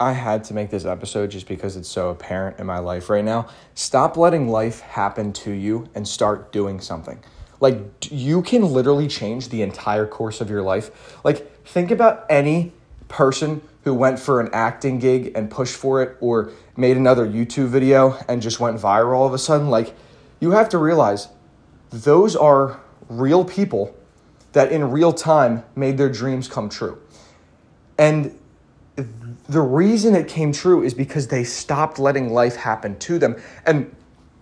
I had to make this episode just because it's so apparent in my life right now. Stop letting life happen to you and start doing something. Like, you can literally change the entire course of your life. Like, think about any person who went for an acting gig and pushed for it or made another YouTube video and just went viral all of a sudden. Like, you have to realize those are real people that in real time made their dreams come true. And the reason it came true is because they stopped letting life happen to them. And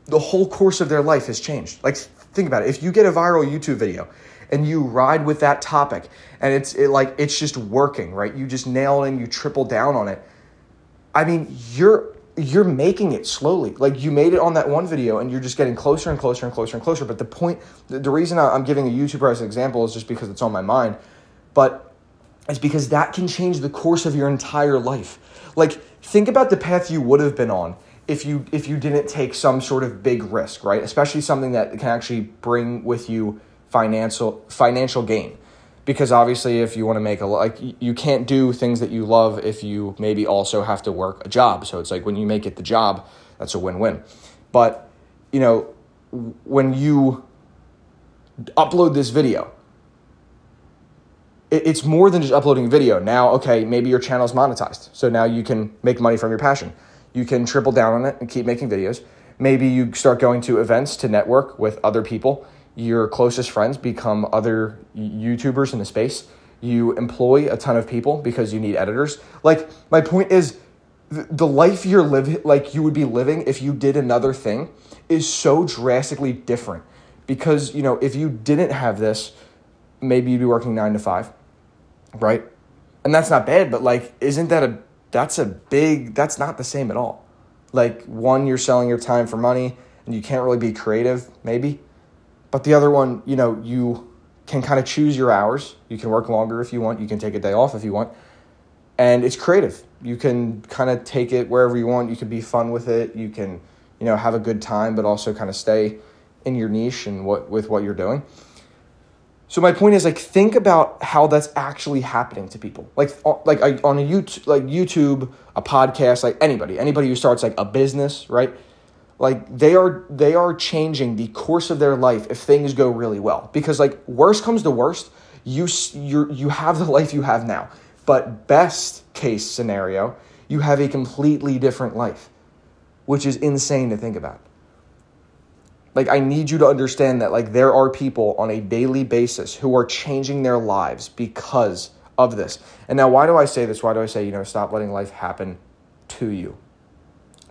the whole course of their life has changed. Like think about it. If you get a viral youtube video and you ride with that topic and it's it, like it's just working right? You just nail it and you triple down on it. I mean you're you're making it slowly. Like you made it on that one video and you're just getting closer and closer and closer and closer. But the point the, the reason i'm giving a youtuber as an example is just because it's on my mind. But is because that can change the course of your entire life. Like think about the path you would have been on if you if you didn't take some sort of big risk, right? Especially something that can actually bring with you financial financial gain. Because obviously if you want to make a like you can't do things that you love if you maybe also have to work a job. So it's like when you make it the job, that's a win-win. But you know, when you upload this video, it's more than just uploading a video. Now, okay, maybe your channel is monetized. So now you can make money from your passion. You can triple down on it and keep making videos. Maybe you start going to events to network with other people. Your closest friends become other YouTubers in the space. You employ a ton of people because you need editors. Like, my point is, the life you're living, like you would be living if you did another thing, is so drastically different. Because, you know, if you didn't have this, maybe you'd be working nine to five right? And that's not bad, but like, isn't that a that's a big that's not the same at all. Like one, you're selling your time for money, and you can't really be creative, maybe. But the other one, you know, you can kind of choose your hours. You can work longer if you want. You can take a day off if you want. And it's creative. You can kind of take it wherever you want. You can be fun with it. You can, you know, have a good time, but also kind of stay in your niche and what with what you're doing. So my point is like think about how that's actually happening to people. Like like on a YouTube like YouTube, a podcast, like anybody, anybody who starts like a business, right? Like they are they are changing the course of their life if things go really well. Because like worst comes to worst, you you you have the life you have now. But best case scenario, you have a completely different life, which is insane to think about like i need you to understand that like there are people on a daily basis who are changing their lives because of this. And now why do i say this? Why do i say you know stop letting life happen to you?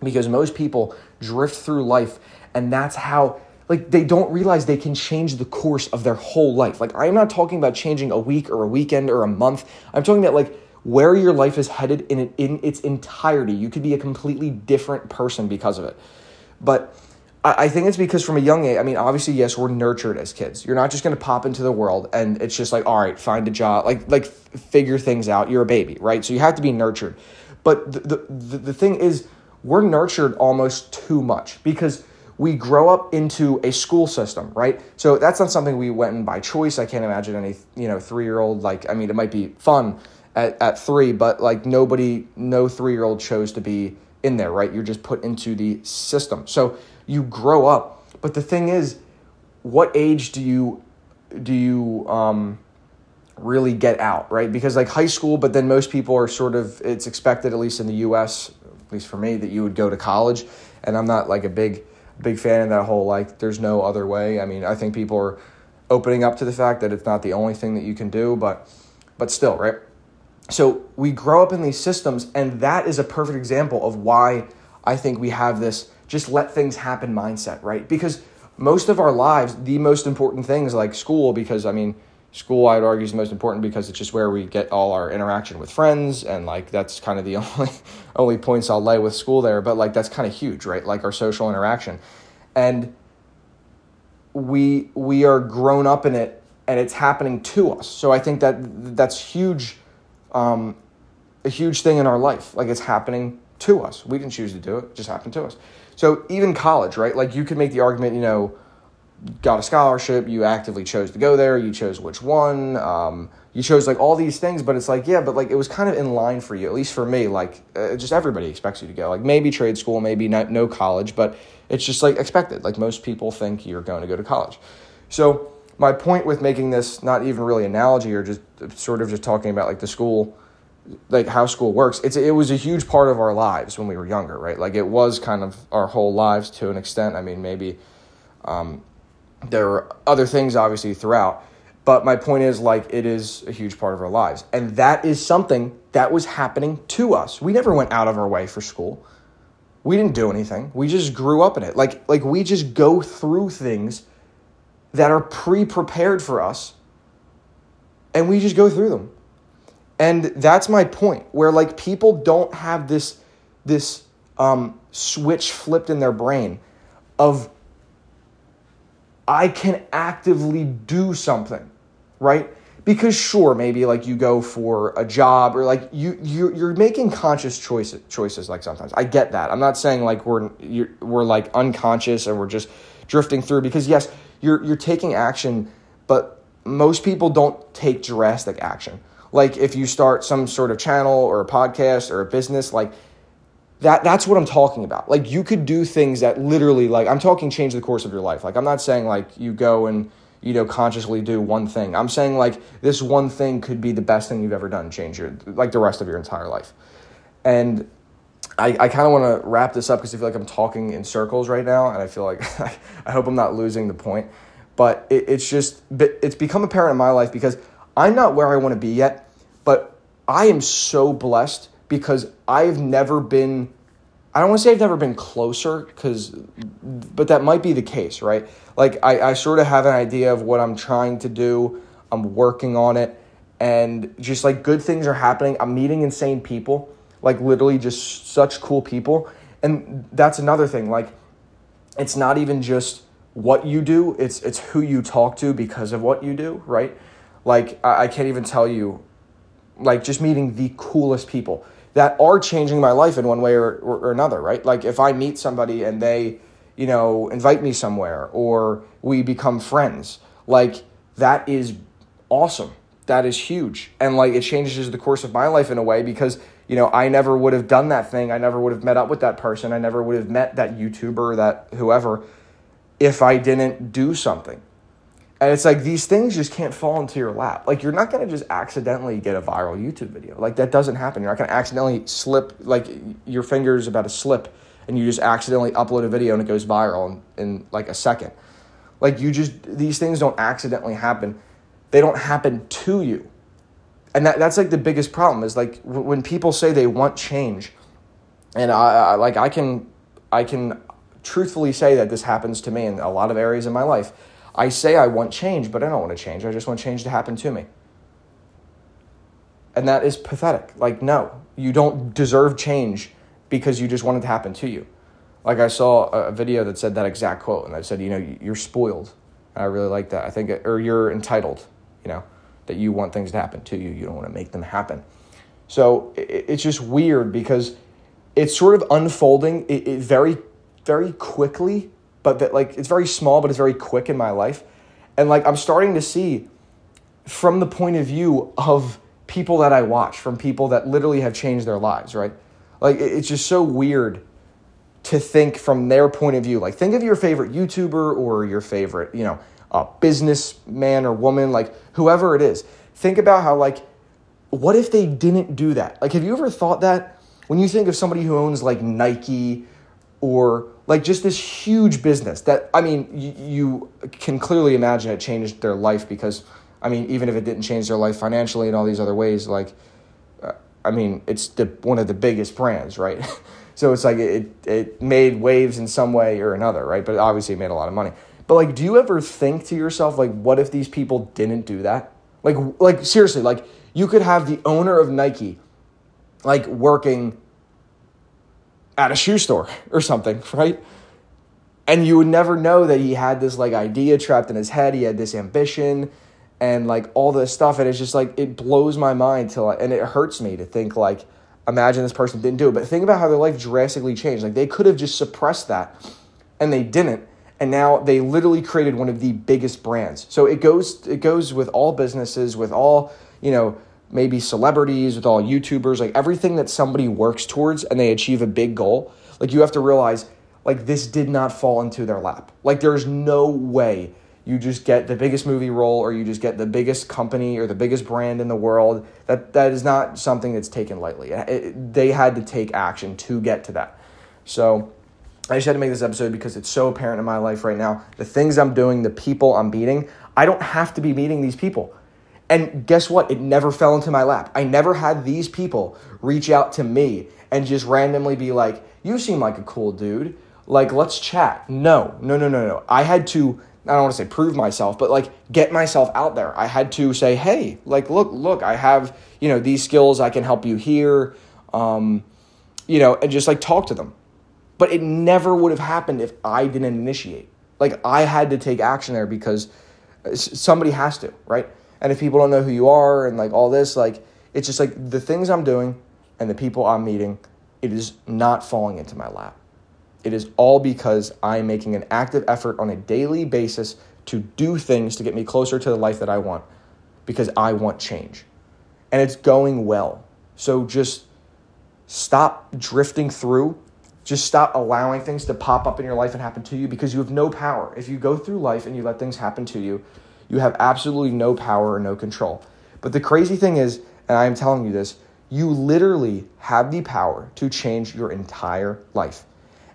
Because most people drift through life and that's how like they don't realize they can change the course of their whole life. Like i'm not talking about changing a week or a weekend or a month. I'm talking about like where your life is headed in, in its entirety. You could be a completely different person because of it. But I think it's because from a young age, I mean, obviously, yes, we're nurtured as kids. You're not just going to pop into the world and it's just like, all right, find a job, like like figure things out. You're a baby, right? So you have to be nurtured. But the the, the thing is, we're nurtured almost too much because we grow up into a school system, right? So that's not something we went in by choice. I can't imagine any, you know, three year old, like, I mean, it might be fun at, at three, but like nobody, no three year old chose to be in there, right? You're just put into the system. So you grow up. But the thing is, what age do you do you um, really get out, right? Because like high school, but then most people are sort of it's expected, at least in the U.S., at least for me, that you would go to college, and I'm not like a big big fan of that whole like there's no other way. I mean, I think people are opening up to the fact that it's not the only thing that you can do, but but still, right? So we grow up in these systems, and that is a perfect example of why I think we have this just let things happen mindset, right? Because most of our lives, the most important things like school, because I mean, school I'd argue is the most important because it's just where we get all our interaction with friends and like that's kind of the only only points I'll lay with school there, but like that's kind of huge, right? Like our social interaction. And we we are grown up in it and it's happening to us. So I think that that's huge um, a huge thing in our life. Like it's happening to us. We didn't choose to do it, it just happened to us. So even college, right? Like you could make the argument, you know, got a scholarship, you actively chose to go there, you chose which one, um, you chose like all these things, but it's like, yeah, but like it was kind of in line for you, at least for me. Like, uh, just everybody expects you to go. Like, maybe trade school, maybe not, no college, but it's just like expected. Like, most people think you're going to go to college. So, my point with making this not even really analogy or just sort of just talking about like the school like how school works it's it was a huge part of our lives when we were younger right? Like it was kind of our whole lives to an extent. I mean maybe um, there are other things obviously throughout but my point is like it is a huge part of our lives. And that is something that was happening to us. We never went out of our way for school. We didn't do anything. We just grew up in it. Like like we just go through things that are pre-prepared for us and we just go through them and that's my point where like people don't have this this um, switch flipped in their brain of I can actively do something, right? Because sure, maybe like you go for a job or like you you you're making conscious choices choices like sometimes. I get that. I'm not saying like we're we're like unconscious and we're just drifting through because yes, you're you're taking action, but most people don't take drastic action. Like if you start some sort of channel or a podcast or a business, like that that's what I'm talking about. Like you could do things that literally like I'm talking change the course of your life. Like I'm not saying like you go and you know consciously do one thing. I'm saying like this one thing could be the best thing you've ever done, change your like the rest of your entire life. And I, I kind of want to wrap this up because I feel like I'm talking in circles right now, and I feel like I hope I'm not losing the point. But it, it's just it's become apparent in my life because I'm not where I want to be yet, but I am so blessed because I've never been I don't want to say I've never been closer because but that might be the case, right? Like I, I sort of have an idea of what I'm trying to do. I'm working on it and just like good things are happening. I'm meeting insane people, like literally just such cool people. And that's another thing. Like it's not even just what you do, it's it's who you talk to because of what you do, right? Like I, I can't even tell you like just meeting the coolest people that are changing my life in one way or, or, or, another, right? Like if I meet somebody and they, you know, invite me somewhere or we become friends, like that is awesome. That is huge. And like it changes the course of my life in a way because, you know, I never would have done that thing. I never would have met up with that person. I never would have met that YouTuber, that whoever, if I didn't do something. And it's like these things just can't fall into your lap. Like you're not to just accidentally get a viral YouTube video. Like that doesn't happen. You're not to accidentally slip like your fingers about to slip and you just accidentally upload a video and it goes viral in, in like a second. Like you just these things don't accidentally happen. They don't happen to you. And that, that's like the biggest problem is like w- when people say they want change and I, I like I can I can truthfully say that this happens to me in a lot of areas in my life I say I want change, but I don't want to change. I just want change to happen to me. And that is pathetic. Like, no, you don't deserve change because you just want it to happen to you. Like, I saw a video that said that exact quote, and I said, you know, you're spoiled. I really like that. I think, or you're entitled, you know, that you want things to happen to you. You don't want to make them happen. So it's just weird because it's sort of unfolding it, it very, very quickly but that like it's very small, but it's very quick in my life. And like I'm starting to see from the point of view of people that I watch, from people that literally have changed their lives, right? Like it's just so weird to think from their point of view. Like think of your favorite YouTuber or your favorite, you know, uh, businessman or woman, like whoever it is. Think about how like what if they didn't do that? Like have you ever thought that when you think of somebody who owns like Nike or like just this huge business that I mean you, you can clearly imagine it changed their life because I mean even if it didn't change their life financially and all these other ways like uh, I mean it's the one of the biggest brands right so it's like it it made waves in some way or another right but obviously it made a lot of money but like do you ever think to yourself like what if these people didn't do that like like seriously like you could have the owner of Nike like working at a shoe store or something, right? And you would never know that he had this like idea trapped in his head. He had this ambition and like all this stuff. And it's just like, it blows my mind till, and it hurts me to think like, imagine this person didn't do it. But think about how their life drastically changed. Like they could have just suppressed that and they didn't. And now they literally created one of the biggest brands. So it goes it goes with all businesses, with all, you know, maybe celebrities, with all YouTubers, like everything that somebody works towards and they achieve a big goal. Like you have to realize like this did not fall into their lap. Like there's no way you just get the biggest movie role or you just get the biggest company or the biggest brand in the world. That that is not something that's taken lightly. It, they had to take action to get to that. So I just had to make this episode because it's so apparent in my life right now. The things I'm doing, the people I'm meeting, I don't have to be meeting these people. And guess what? It never fell into my lap. I never had these people reach out to me and just randomly be like, You seem like a cool dude. Like, let's chat. No, no, no, no, no. I had to, I don't want to say prove myself, but like get myself out there. I had to say, Hey, like, look, look, I have, you know, these skills. I can help you here. Um, you know, and just like talk to them but it never would have happened if I didn't initiate. Like I had to take action there because uh, somebody has to, right? And if people don't know who you are and like all this, like it's just like the things I'm doing and the people I'm meeting, it is not falling into my lap. It is all because I'm making an active effort on a daily basis to do things to get me closer to the life that I want because I want change. And it's going well. So just stop drifting through just stop allowing things to pop up in your life and happen to you because you have no power. If you go through life and you let things happen to you, you have absolutely no power or no control. But the crazy thing is, and I am telling you this, you literally have the power to change your entire life.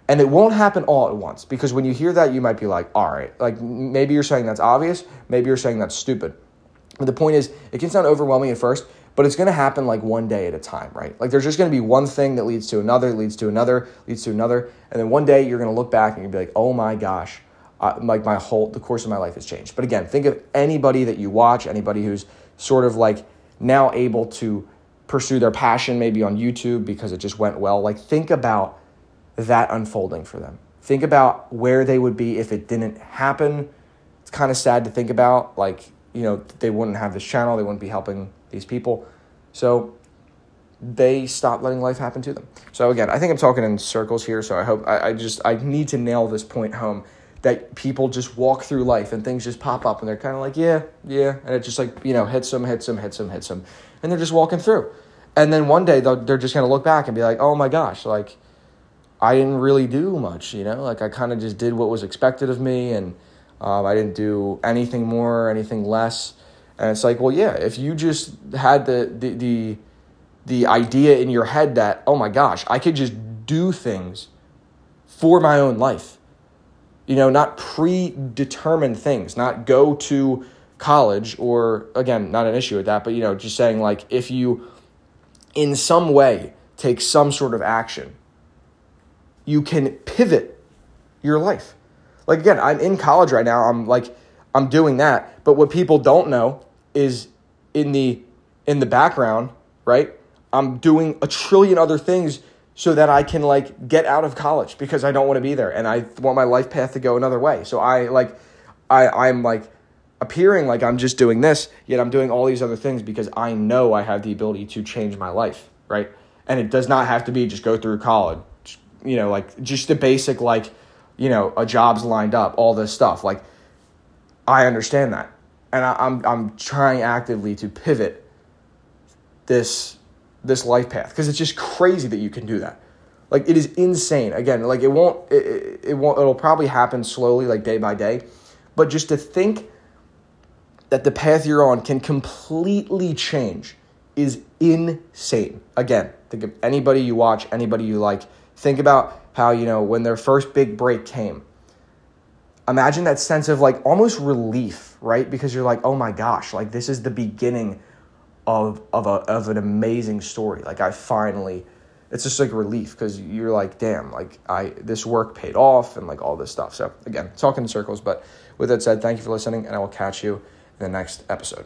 And it won't happen all at once because when you hear that, you might be like, all right, like maybe you're saying that's obvious, maybe you're saying that's stupid. But the point is, it can sound overwhelming at first, but it's going to happen like one day at a time, right? Like there's just going to be one thing that leads to another, leads to another, leads to another, and then one day you're going to look back and you'll be like, oh my gosh, like my whole the course of my life has changed. But again, think of anybody that you watch, anybody who's sort of like now able to pursue their passion maybe on YouTube because it just went well. Like think about that unfolding for them. Think about where they would be if it didn't happen. It's kind of sad to think about. Like you know, they wouldn't have this channel, they wouldn't be helping these people. So they stop letting life happen to them. So again, I think I'm talking in circles here. So I hope I, I just I need to nail this point home that people just walk through life and things just pop up and they're kind of like yeah yeah and it just like you know hits them hits them hits them hits them and they're just walking through and then one day they're just to look back and be like oh my gosh like i didn't really do much you know like i kind of just did what was expected of me and um, i didn't do anything more anything less and it's like, well, yeah, if you just had the, the, the, the idea in your head that, oh my gosh, I could just do things for my own life. You know, not predetermined things, not go to college or, again, not an issue with that, but, you know, just saying like if you in some way take some sort of action, you can pivot your life. Like, again, I'm in college right now. I'm like, I'm doing that. But what people don't know is in the in the background, right? I'm doing a trillion other things so that I can like get out of college because I don't want to be there and I want my life path to go another way. So I like I I'm like appearing like I'm just doing this, yet I'm doing all these other things because I know I have the ability to change my life, right? And it does not have to be just go through college, you know, like just the basic like, you know, a job's lined up, all this stuff. Like I understand that and I, I'm I'm trying actively to pivot this this life path because it's just crazy that you can do that. Like it is insane. Again, like it won't it, it won't it'll probably happen slowly, like day by day, but just to think that the path you're on can completely change is insane. Again, think of anybody you watch, anybody you like. Think about how, you know, when their first big break came, imagine that sense of like almost relief, right? Because you're like, oh my gosh, like this is the beginning of of a of an amazing story. Like I finally it's just like relief because you're like, damn, like I this work paid off and like all this stuff. So again, talking in circles, but with that said, thank you for listening, and I will catch you in the next episode.